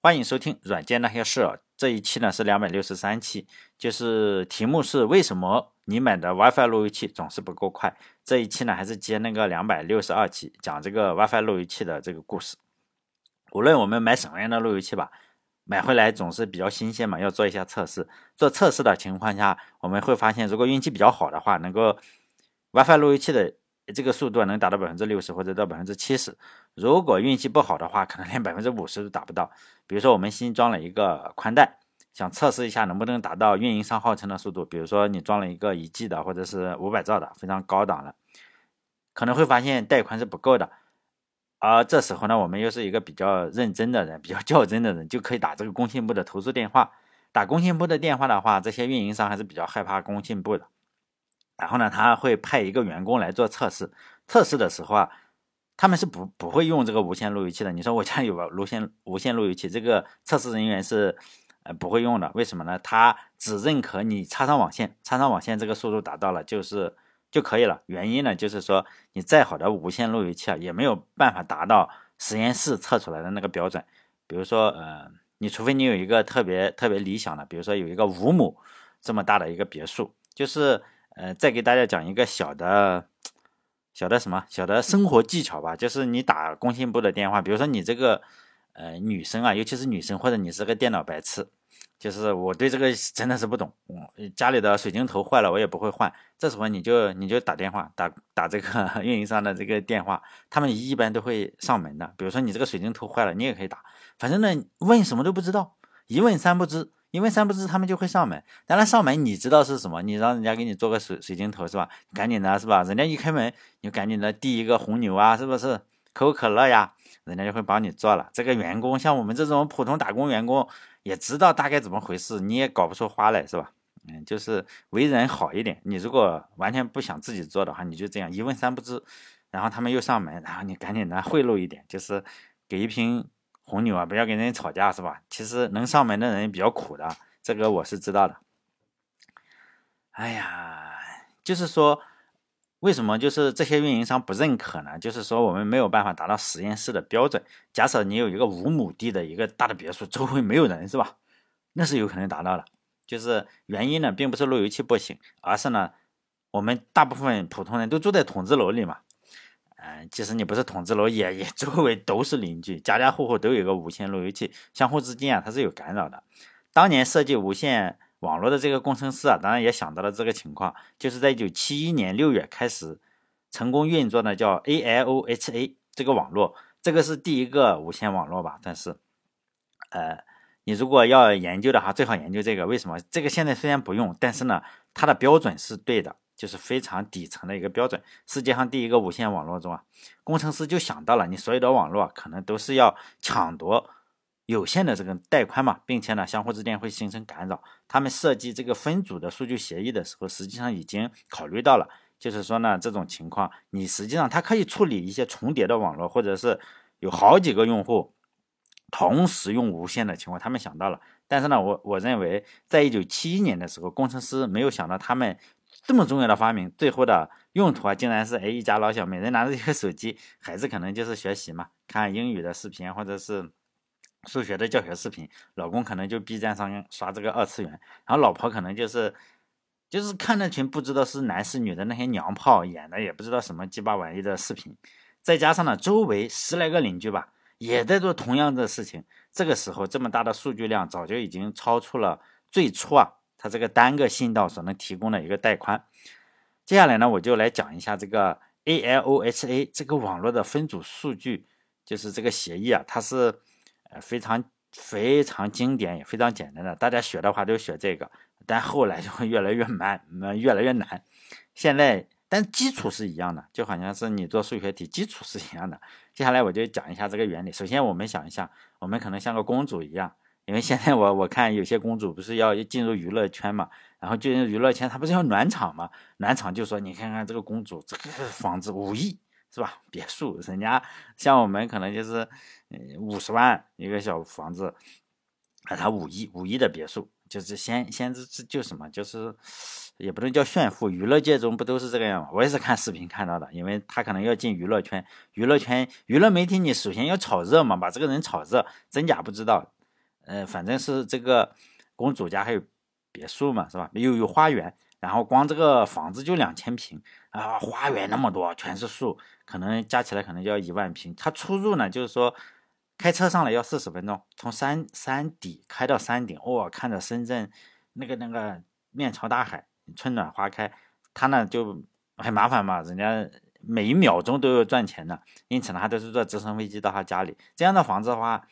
欢迎收听《软件那些事》，这一期呢是两百六十三期，就是题目是为什么你买的 WiFi 路由器总是不够快。这一期呢还是接那个两百六十二期，讲这个 WiFi 路由器的这个故事。无论我们买什么样的路由器吧，买回来总是比较新鲜嘛，要做一下测试。做测试的情况下，我们会发现，如果运气比较好的话，能够 WiFi 路由器的。这个速度能达到百分之六十或者到百分之七十，如果运气不好的话，可能连百分之五十都达不到。比如说我们新装了一个宽带，想测试一下能不能达到运营商号称的速度。比如说你装了一个一 G 的或者是五百兆的，非常高档的，可能会发现带宽是不够的。而这时候呢，我们又是一个比较认真的人，比较较真的人，就可以打这个工信部的投诉电话。打工信部的电话的话，这些运营商还是比较害怕工信部的。然后呢，他会派一个员工来做测试。测试的时候啊，他们是不不会用这个无线路由器的。你说我家有个无线无线路由器，这个测试人员是呃不会用的。为什么呢？他只认可你插上网线，插上网线这个速度达到了就是就可以了。原因呢，就是说你再好的无线路由器啊，也没有办法达到实验室测出来的那个标准。比如说，呃，你除非你有一个特别特别理想的，比如说有一个五亩这么大的一个别墅，就是。呃，再给大家讲一个小的、小的什么小的生活技巧吧，就是你打工信部的电话，比如说你这个呃女生啊，尤其是女生，或者你是个电脑白痴，就是我对这个真的是不懂，家里的水晶头坏了我也不会换，这时候你就你就打电话打打这个 运营商的这个电话，他们一般都会上门的。比如说你这个水晶头坏了，你也可以打，反正呢问什么都不知道，一问三不知。因为三不知，他们就会上门。当然上门，你知道是什么？你让人家给你做个水水晶头是吧？赶紧的是吧？人家一开门，你就赶紧的递一个红牛啊，是不是？可口可乐呀，人家就会帮你做了。这个员工像我们这种普通打工员工，也知道大概怎么回事，你也搞不出花来是吧？嗯，就是为人好一点。你如果完全不想自己做的话，你就这样一问三不知，然后他们又上门，然后你赶紧的贿赂一点，就是给一瓶。红牛啊，不要跟人家吵架是吧？其实能上门的人比较苦的，这个我是知道的。哎呀，就是说，为什么就是这些运营商不认可呢？就是说我们没有办法达到实验室的标准。假设你有一个五亩地的一个大的别墅，周围没有人是吧？那是有可能达到的。就是原因呢，并不是路由器不行，而是呢，我们大部分普通人都住在筒子楼里嘛。嗯，即使你不是筒子楼，也也周围都是邻居，家家户户都有个无线路由器，相互之间啊，它是有干扰的。当年设计无线网络的这个工程师啊，当然也想到了这个情况，就是在一九七一年六月开始成功运作的叫 ALOHA 这个网络，这个是第一个无线网络吧？但是，呃，你如果要研究的话，最好研究这个。为什么？这个现在虽然不用，但是呢，它的标准是对的。就是非常底层的一个标准。世界上第一个无线网络中啊，工程师就想到了，你所有的网络可能都是要抢夺有限的这个带宽嘛，并且呢，相互之间会形成干扰。他们设计这个分组的数据协议的时候，实际上已经考虑到了，就是说呢，这种情况，你实际上它可以处理一些重叠的网络，或者是有好几个用户同时用无线的情况，他们想到了。但是呢，我我认为，在一九七一年的时候，工程师没有想到他们。这么重要的发明，最后的用途啊，竟然是哎，一家老小每人拿着一个手机，孩子可能就是学习嘛，看英语的视频或者是数学的教学视频，老公可能就 B 站上刷这个二次元，然后老婆可能就是就是看那群不知道是男是女的那些娘炮演的，也不知道什么鸡巴玩意的视频，再加上呢，周围十来个邻居吧，也在做同样的事情，这个时候这么大的数据量，早就已经超出了最初啊。它这个单个信道所能提供的一个带宽，接下来呢，我就来讲一下这个 ALOHA 这个网络的分组数据，就是这个协议啊，它是呃非常非常经典也非常简单的，大家学的话都学这个，但后来就会越来越慢，越来越难。现在但基础是一样的，就好像是你做数学题，基础是一样的。接下来我就讲一下这个原理。首先，我们想一下，我们可能像个公主一样。因为现在我我看有些公主不是要进入娱乐圈嘛，然后进入娱乐圈，她不是要暖场嘛？暖场就说你看看这个公主，这个房子五亿是吧？别墅，人家像我们可能就是五十万一个小房子，啊，他五亿五亿的别墅，就是先先这这就什么，就是也不能叫炫富，娱乐界中不都是这个样吗？我也是看视频看到的，因为她可能要进娱乐圈，娱乐圈娱乐媒体你首先要炒热嘛，把这个人炒热，真假不知道。呃，反正是这个公主家还有别墅嘛，是吧？又有花园，然后光这个房子就两千平啊，花园那么多，全是树，可能加起来可能就要一万平。它出入呢，就是说开车上来要四十分钟，从山山底开到山顶，哇，看着深圳那个那个面朝大海，春暖花开，他呢就很麻烦嘛，人家。每一秒钟都要赚钱的，因此呢，他都是坐直升飞机到他家里。这样的房子的话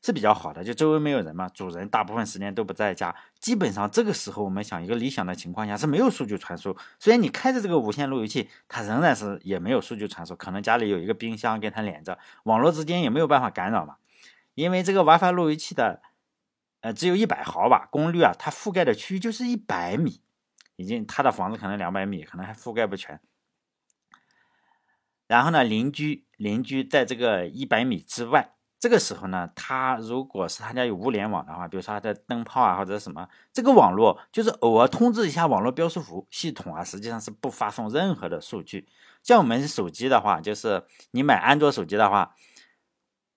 是比较好的，就周围没有人嘛，主人大部分时间都不在家。基本上这个时候，我们想一个理想的情况下是没有数据传输。虽然你开着这个无线路由器，它仍然是也没有数据传输。可能家里有一个冰箱跟它连着，网络之间也没有办法干扰嘛。因为这个 WiFi 路由器的呃只有一百毫瓦功率啊，它覆盖的区域就是一百米，已经他的房子可能两百米，可能还覆盖不全。然后呢，邻居邻居在这个一百米之外，这个时候呢，他如果是他家有物联网的话，比如说他的灯泡啊或者什么，这个网络就是偶尔通知一下网络标识符系统啊，实际上是不发送任何的数据。像我们手机的话，就是你买安卓手机的话，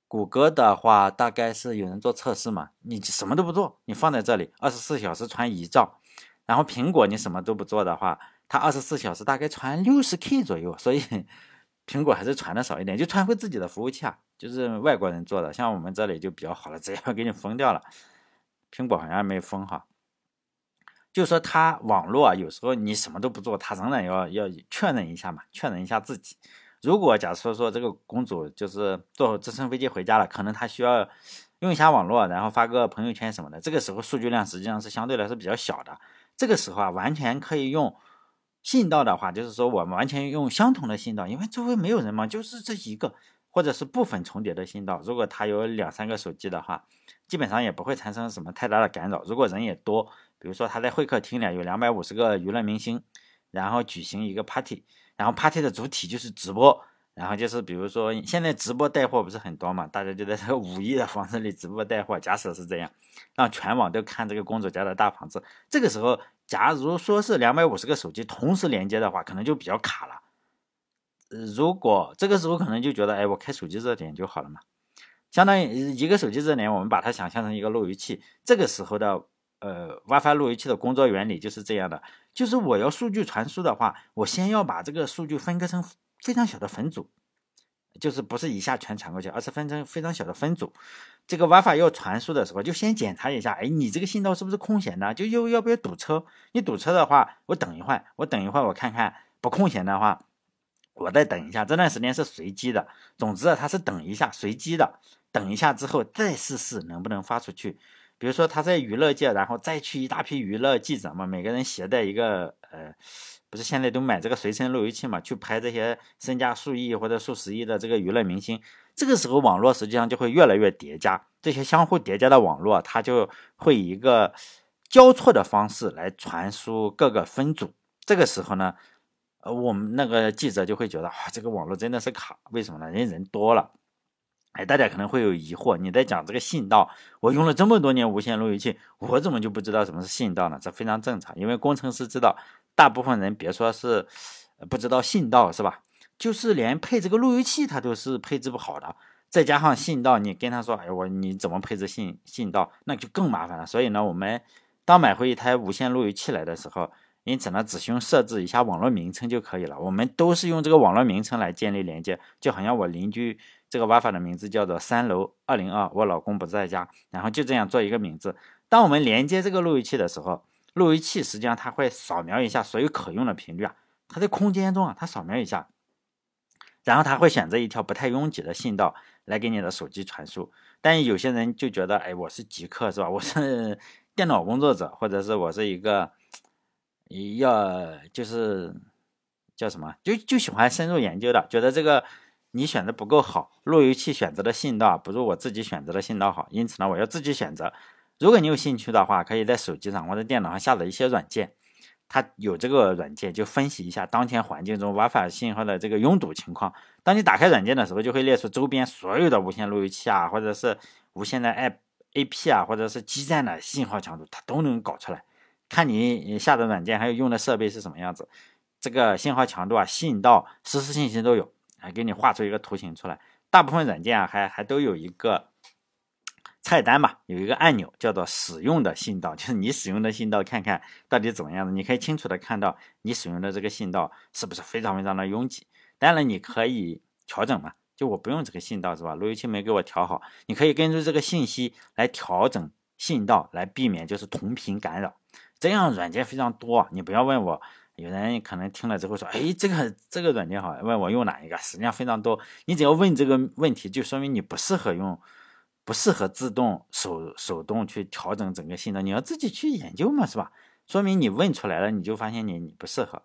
谷歌的话大概是有人做测试嘛，你什么都不做，你放在这里二十四小时传一兆，然后苹果你什么都不做的话，它二十四小时大概传六十 K 左右，所以。苹果还是传的少一点，就传回自己的服务器啊，就是外国人做的，像我们这里就比较好了，直接给你封掉了。苹果好像没封哈，就说它网络啊，有时候你什么都不做，它仍然要要确认一下嘛，确认一下自己。如果假设说这个公主就是坐直升飞机回家了，可能她需要用一下网络，然后发个朋友圈什么的，这个时候数据量实际上是相对来说比较小的，这个时候啊，完全可以用。信道的话，就是说我们完全用相同的信道，因为周围没有人嘛，就是这一个或者是部分重叠的信道。如果他有两三个手机的话，基本上也不会产生什么太大的干扰。如果人也多，比如说他在会客厅里有两百五十个娱乐明星，然后举行一个 party，然后 party 的主体就是直播。然后就是，比如说现在直播带货不是很多嘛，大家就在这个五亿的房子里直播带货。假设是这样，让全网都看这个公主家的大房子。这个时候，假如说是两百五十个手机同时连接的话，可能就比较卡了。如果这个时候可能就觉得，哎，我开手机热点就好了嘛。相当于一个手机热点，我们把它想象成一个路由器。这个时候的呃 WiFi 路由器的工作原理就是这样的，就是我要数据传输的话，我先要把这个数据分割成。非常小的分组，就是不是一下全传过去，而是分成非常小的分组。这个 WiFi 要传输的时候，就先检查一下，哎，你这个信道是不是空闲的？就又要不要堵车？你堵车的话，我等一会儿，我等一会儿，我看看不空闲的话，我再等一下。这段时间是随机的，总之啊，它是等一下，随机的。等一下之后再试试能不能发出去。比如说他在娱乐界，然后再去一大批娱乐记者嘛，每个人携带一个呃。不是现在都买这个随身路由器嘛？去拍这些身价数亿或者数十亿的这个娱乐明星，这个时候网络实际上就会越来越叠加，这些相互叠加的网络，它就会以一个交错的方式来传输各个分组。这个时候呢，呃，我们那个记者就会觉得，哇，这个网络真的是卡，为什么呢？人人多了。哎，大家可能会有疑惑，你在讲这个信道，我用了这么多年无线路由器，我怎么就不知道什么是信道呢？这非常正常，因为工程师知道。大部分人别说是不知道信道是吧？就是连配这个路由器，它都是配置不好的。再加上信道，你跟他说，哎，我你怎么配置信信道，那就更麻烦了。所以呢，我们当买回一台无线路由器来的时候，因此呢，只需设置一下网络名称就可以了。我们都是用这个网络名称来建立连接，就好像我邻居这个 WiFi 的名字叫做三楼二零二，我老公不在家，然后就这样做一个名字。当我们连接这个路由器的时候，路由器实际上它会扫描一下所有可用的频率啊，它在空间中啊，它扫描一下，然后它会选择一条不太拥挤的信道来给你的手机传输。但有些人就觉得，哎，我是极客是吧？我是 电脑工作者，或者是我是一个要就是叫什么，就就喜欢深入研究的，觉得这个你选的不够好，路由器选择的信道不如我自己选择的信道好，因此呢，我要自己选择。如果你有兴趣的话，可以在手机上或者电脑上下载一些软件，它有这个软件就分析一下当前环境中 WiFi 信号的这个拥堵情况。当你打开软件的时候，就会列出周边所有的无线路由器啊，或者是无线的 App、AP 啊，或者是基站的信号强度，它都能搞出来。看你下的软件还有用的设备是什么样子，这个信号强度啊、信道实时信息都有，还给你画出一个图形出来。大部分软件啊，还还都有一个。菜单嘛，有一个按钮叫做使用的信道，就是你使用的信道，看看到底怎么样的，你可以清楚的看到你使用的这个信道是不是非常非常的拥挤。当然你可以调整嘛，就我不用这个信道是吧？路由器没给我调好，你可以根据这个信息来调整信道，来避免就是同频干扰。这样软件非常多，你不要问我。有人可能听了之后说：“哎，这个这个软件好，问我用哪一个？”实际上非常多。你只要问这个问题，就说明你不适合用，不适合自动手手动去调整整个信道。你要自己去研究嘛，是吧？说明你问出来了，你就发现你你不适合。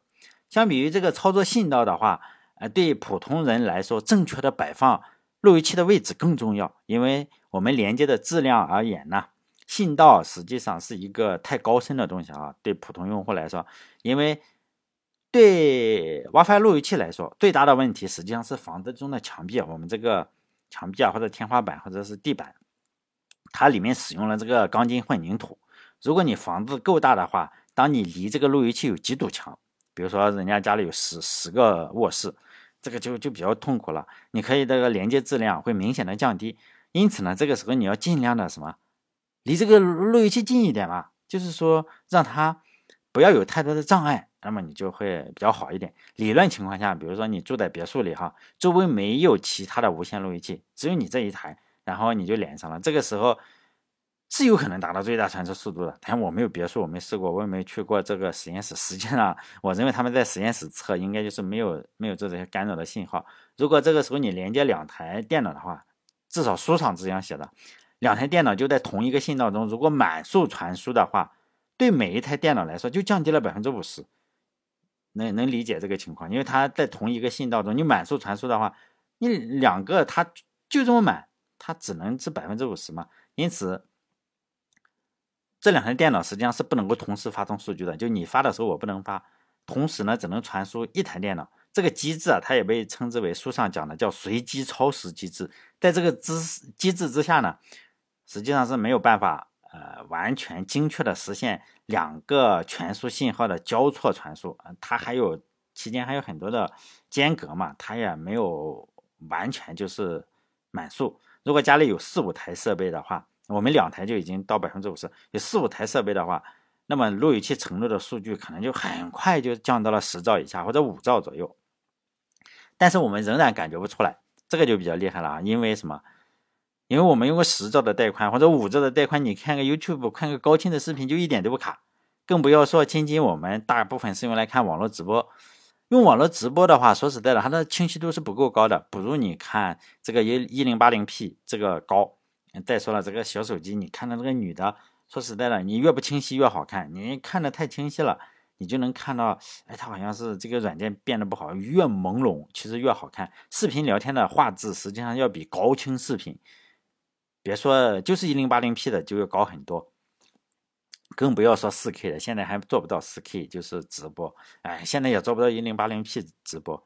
相比于这个操作信道的话，呃，对普通人来说，正确的摆放路由器的位置更重要，因为我们连接的质量而言呢，信道实际上是一个太高深的东西啊。对普通用户来说，因为对 WiFi 路由器来说，最大的问题实际上是房子中的墙壁，我们这个墙壁啊，或者天花板，或者是地板，它里面使用了这个钢筋混凝土。如果你房子够大的话，当你离这个路由器有几堵墙，比如说人家家里有十十个卧室，这个就就比较痛苦了。你可以这个连接质量会明显的降低。因此呢，这个时候你要尽量的什么，离这个路由器近一点嘛，就是说让它不要有太多的障碍。那么你就会比较好一点。理论情况下，比如说你住在别墅里哈，周围没有其他的无线路由器，只有你这一台，然后你就连上了。这个时候是有可能达到最大传输速度的。但我没有别墅，我没试过，我也没去过这个实验室。实际上，我认为他们在实验室测应该就是没有没有这些干扰的信号。如果这个时候你连接两台电脑的话，至少书上是这样写的，两台电脑就在同一个信道中，如果满速传输的话，对每一台电脑来说就降低了百分之五十。能能理解这个情况，因为它在同一个信道中，你满速传输的话，你两个它就这么满，它只能是百分之五十嘛。因此，这两台电脑实际上是不能够同时发送数据的，就你发的时候我不能发，同时呢只能传输一台电脑。这个机制啊，它也被称之为书上讲的叫随机超时机制。在这个机机制之下呢，实际上是没有办法。呃，完全精确的实现两个传输信号的交错传输，它还有期间还有很多的间隔嘛，它也没有完全就是满速。如果家里有四五台设备的话，我们两台就已经到百分之五十，有四五台设备的话，那么路由器承诺的数据可能就很快就降到了十兆以下或者五兆左右。但是我们仍然感觉不出来，这个就比较厉害了啊，因为什么？因为我们用个十兆的带宽或者五兆的带宽，你看个 YouTube 看个高清的视频就一点都不卡，更不要说仅仅我们大部分是用来看网络直播。用网络直播的话，说实在的，它的清晰度是不够高的，不如你看这个一一零八零 P 这个高。再说了，这个小手机，你看到这个女的，说实在的，你越不清晰越好看。你看的太清晰了，你就能看到，哎，它好像是这个软件变得不好，越朦胧其实越好看。视频聊天的画质实际上要比高清视频。别说就是一零八零 P 的就要高很多，更不要说四 K 的，现在还做不到四 K，就是直播，哎，现在也做不到一零八零 P 直播。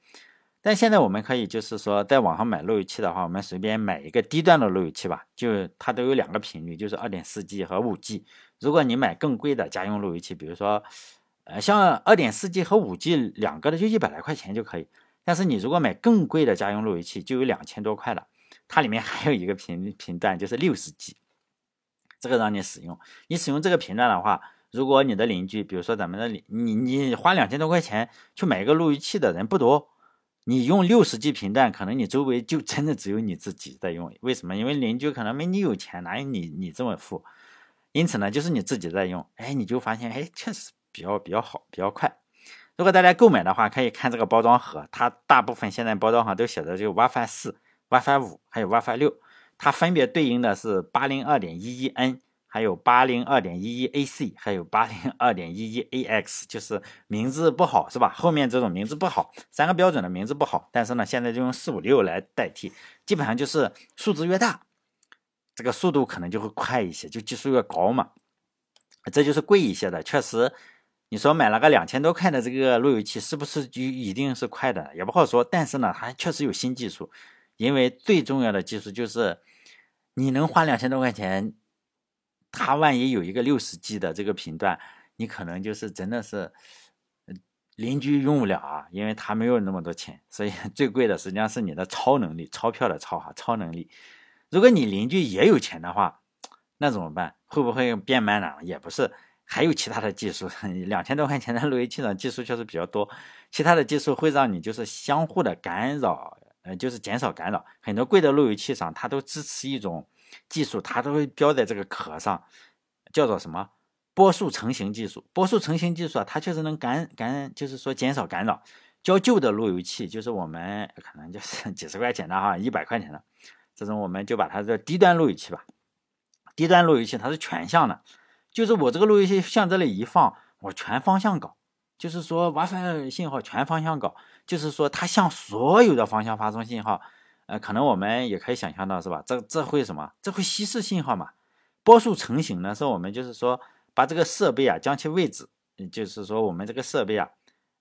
但现在我们可以就是说，在网上买路由器的话，我们随便买一个低端的路由器吧，就它都有两个频率，就是二点四 G 和五 G。如果你买更贵的家用路由器，比如说，呃，像二点四 G 和五 G 两个的就一百来块钱就可以。但是你如果买更贵的家用路由器，就有两千多块了。它里面还有一个频 频段，就是六十 G，这个让你使用。你使用这个频段的话，如果你的邻居，比如说咱们的，你你花两千多块钱去买一个路由器的人不多，你用六十 G 频段，可能你周围就 真的只有你自己在用。为什么？因为邻居可能没你有钱，哪有你你这么富？因此呢，就是你自己在用，哎，你就发现，哎，确实比较比较好，比较快。如果大家购买的话，可以看这个包装盒，它大部分现在包装上都写的就 WiFi 四。WiFi 五还有 WiFi 六，它分别对应的是八零二点一一 N，还有八零二点一一 AC，还有八零二点一一 AX，就是名字不好是吧？后面这种名字不好，三个标准的名字不好，但是呢，现在就用四五六来代替，基本上就是数字越大，这个速度可能就会快一些，就技术越高嘛。这就是贵一些的，确实，你说买了个两千多块的这个路由器，是不是就一定是快的？也不好说，但是呢，它确实有新技术。因为最重要的技术就是，你能花两千多块钱，它万一有一个六十 G 的这个频段，你可能就是真的是邻居用不了啊，因为他没有那么多钱，所以 最贵的实际上是你的超能力，钞票的钞哈，超能力。如果你邻居也有钱的话，那怎么办？会不会变慢呢？也不是，还有其他的技术。两千多块钱的路由器呢，技术确实比较多，其他的技术会让你就是相互的干扰，呃，就是减少干扰。很多贵的路由器上，它都支持一种技术，它都会标在这个壳上，叫做什么波束成型技术。波束成型技术啊，它确实能干干，就是说减少干扰。较旧的路由器，就是我们可能就是 几十块钱的哈，一百块钱的这种，我们就把它叫低端路由器吧。低端路由器它是全向的，就是我这个路由器向这里一放，我全方向搞，就是说 WiFi 信号全方向搞，就是说它向所有的方向发送信号。呃，可能我们也可以想象到是吧？这这会什么？这会稀释信号嘛？波束成型呢，是我们就是说把这个设备啊，将其位置，就是说我们这个设备啊。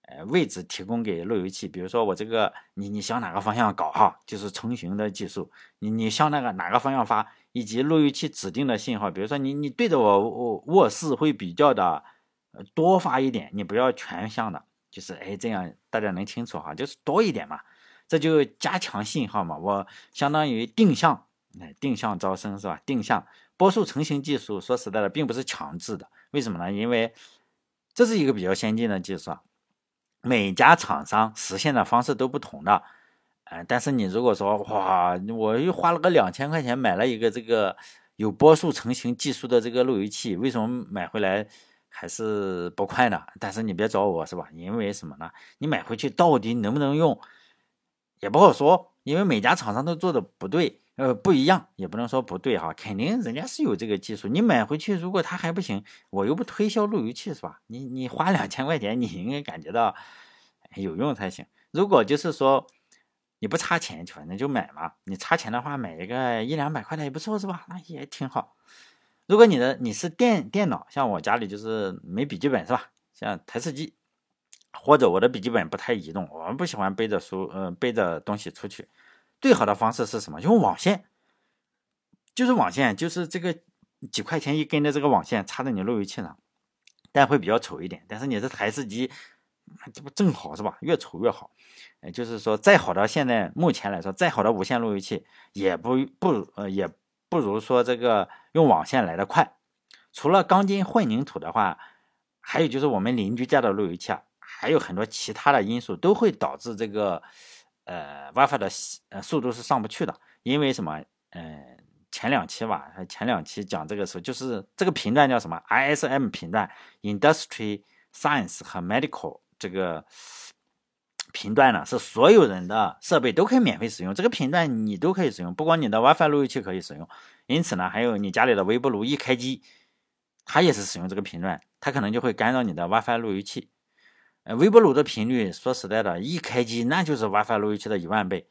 呃，位置提供给路由器，比如说我这个，你你向哪个方向搞哈，就是成型的技术。你你向那个哪个方向发，以及路由器指定的信号，比如说你你对着我我卧室会比较的多发一点，你不要全向的，就是哎这样大家能清楚哈，就是多一点嘛，这就加强信号嘛。我相当于定向，哎定向招生是吧？定向波束成型技术，说实在的，并不是强制的，为什么呢？因为这是一个比较先进的技术啊。每家厂商实现的方式都不同的，呃，但是你如果说哇，我又花了个两千块钱买了一个这个有波束成型技术的这个路由器，为什么买回来还是不快呢？但是你别找我是吧？因为什么呢？你买回去到底能不能用也不好说，因为每家厂商都做的不对。呃，不一样，也不能说不对哈，肯定人家是有这个技术。你买回去，如果它还不行，我又不推销路由器是吧？你你花两千块钱，你应该感觉到有用才行。如果就是说你不差钱，反正就买嘛。你差钱的话，买一个一两百块的也不错是吧？那也挺好。如果你的你是电电脑，像我家里就是没笔记本是吧？像台式机，或者我的笔记本不太移动，我们不喜欢背着书，呃，背着东西出去。最好的方式是什么？用网线，就是网线，就是这个几块钱一根的这个网线插在你路由器上，但会比较丑一点。但是你这台式机，这不正好是吧？越丑越好。就是说再好的现在目前来说，再好的无线路由器也不不呃也不如说这个用网线来的快。除了钢筋混凝土的话，还有就是我们邻居家的路由器啊，还有很多其他的因素都会导致这个。呃，WiFi 的呃速度是上不去的，因为什么？呃，前两期吧，前两期讲这个时候，就是这个频段叫什么？ISM 频段，Industry Science 和 Medical 这个频段呢，是所有人的设备都可以免费使用，这个频段你都可以使用，不光你的 WiFi 路由器可以使用，因此呢，还有你家里的微波炉一开机，它也是使用这个频段，它可能就会干扰你的 WiFi 路由器。呃微波炉的频率，说实在的，一开机那就是 WiFi 路由器的一万倍，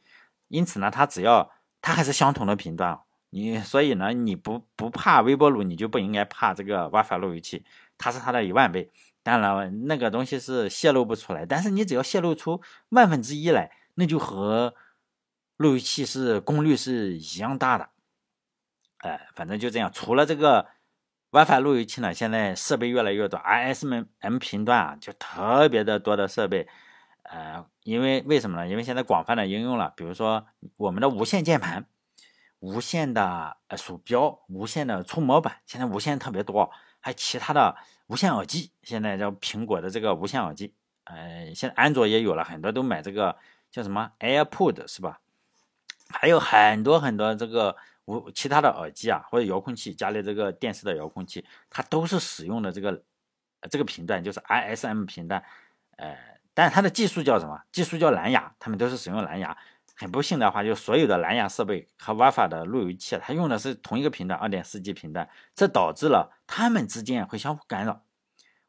因此呢，它只要它还是相同的频段，你所以呢，你不不怕微波炉，你就不应该怕这个 WiFi 路由器，它是它的一万倍。当然，那个东西是泄露不出来，但是你只要泄露出万分之一来，那就和路由器是功率是一样大的。哎，反正就这样，除了这个。WiFi 路由器呢，现在设备越来越多，ISM 频段啊，就特别的多的设备。呃，因为为什么呢？因为现在广泛的应用了，比如说我们的无线键盘、无线的鼠标、无线的触摸板，现在无线特别多，还其他的无线耳机，现在叫苹果的这个无线耳机，呃，现在安卓也有了很多都买这个叫什么 AirPods 是吧？还有很多很多这个。无其他的耳机啊，或者遥控器，家里这个电视的遥控器，它都是使用的这个这个频段，就是 ISM 频段。呃，但是它的技术叫什么？技术叫蓝牙，他们都是使用蓝牙。很不幸的话，就所有的蓝牙设备和 WiFi 的路由器，它用的是同一个频段，二点四 G 频段，这导致了它们之间会相互干扰。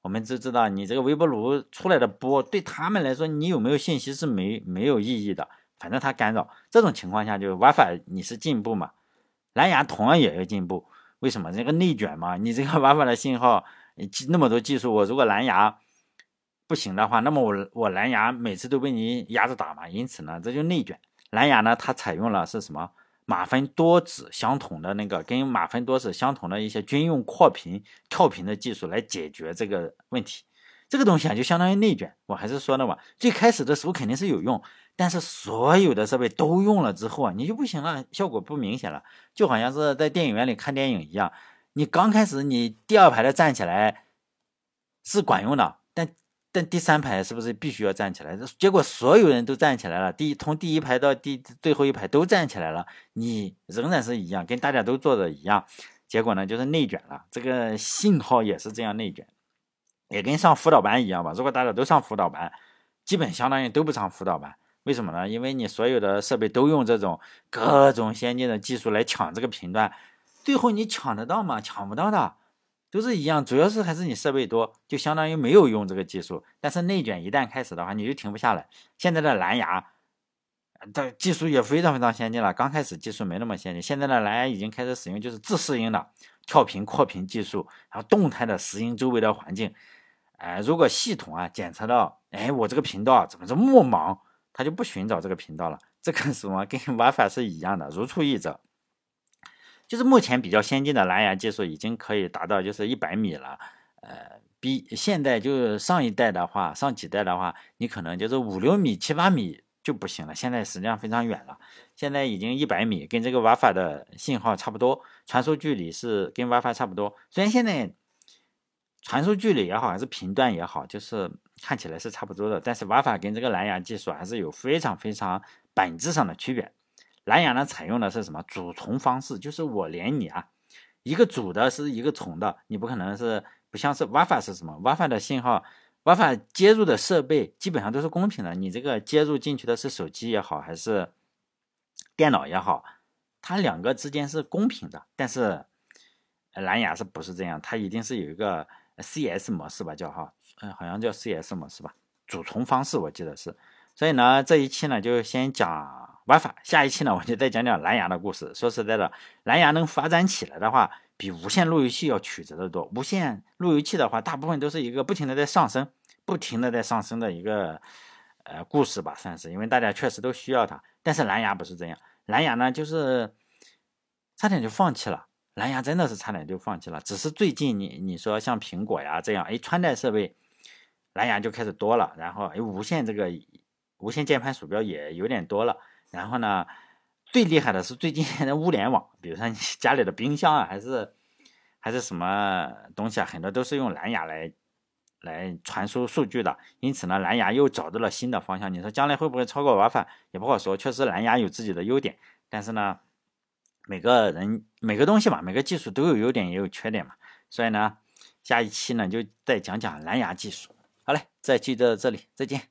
我们都知道，你这个微波炉出来的波，对他们来说，你有没有信息是没没有意义的，反正它干扰。这种情况下，就 WiFi 你是进步嘛？蓝牙同样也要进步，为什么？这个内卷嘛，你这个 WiFi 的信号，那么多技术，我如果蓝牙不行的话，那么我我蓝牙每次都被你压着打嘛，因此呢，这就内卷。蓝牙呢，它采用了是什么？马芬多指相同的那个，跟马芬多指相同的一些军用扩频、跳频的技术来解决这个问题。这个东西啊，就相当于内卷。我还是说的嘛，最开始的时候肯定是有用。但是所有的设备都用了之后啊，你就不行了，效果不明显了，就好像是在电影院里看电影一样。你刚开始你第二排的站起来是管用的，但第三排是不是必须要站起来？结果所有人都站起来了，第一从第一排到第最后一排都站起来了，你仍然是一样，跟大家都做的一样。结果呢，就是内卷了。这个信号也是这样内卷，也跟上辅导班一样吧。如果大家都上辅导班，基本相当于都不上辅导班。为什么呢？因为你所有的设备都用这种各种先进的技术来抢这个频段，最后你抢得到吗？抢不到的，都是一样。主要是还是你设备多，就相当于没有用这个技术。但是内卷一旦开始的话，你就停不下来。现在的蓝牙，的技术也非常非常先进了。刚开始技术没那么先进，现在的蓝牙已经开始使用就是自适应的跳频扩频技术，然后动态的适应周围的环境。哎，如果系统啊检测到，哎，我这个频道怎么这么忙？它就不寻找这个频道了，这跟什么跟 WiFi 是一样的，如出一辙。就是目前比较先进的蓝牙技术已经可以达到就是一百米了，呃，比现在就是上一代的话，上几代的话，你可能就是五六米、七八米就不行了。现在实际上非常远了，现在已经一百米，跟这个 WiFi 的信号差不多，传输距离是跟 WiFi 差不多。虽然现在传输距离也好，还是频段也好，就是看起来是差不多的，但是 WiFi 跟这个蓝牙技术还是有非常非常本质上的区别。蓝牙呢，采用的是什么主从方式？就是我连你啊，一个主的是一个从的，你不可能是不像是 WiFi 是什么？WiFi 的信号，WiFi 接入的设备基本上都是公平的，你这个接入进去的是手机也好，还是电脑也好，它两个之间是公平的。但是蓝牙是不是这样？它一定是有一个。CS 模式吧，叫哈，嗯，好像叫 CS 模式吧，主从方式我记得是。所以呢，这一期呢就先讲玩法下一期呢我就再讲讲蓝牙的故事。说实在的，蓝牙能发展起来的话，比无线路由器要曲折的多。无线路由器的话，大部分都是一个不停的在上升，不停的在上升的一个呃故事吧，算是，因为大家确实都需要它。但是蓝牙不是这样，蓝牙呢就是差点就放弃了。蓝牙真的是差点就放弃了，只是最近你你说像苹果呀这样，哎，穿戴设备蓝牙就开始多了，然后哎，无线这个无线键盘鼠标也有点多了，然后呢，最厉害的是最近的物联网，比如说你 家里的冰箱啊，还是还是什么东西啊，很多都是用蓝牙来来传输数据的，因此呢，蓝牙又找到了新的方向。你说将来会不会超过 WiFi 也不好说，确实蓝牙有自己的优点，但是呢。每个人每个东西嘛，每个技术都有优点也有缺点嘛，所以呢，下一期呢就再讲讲蓝牙技术。好嘞，这期到这里，再见。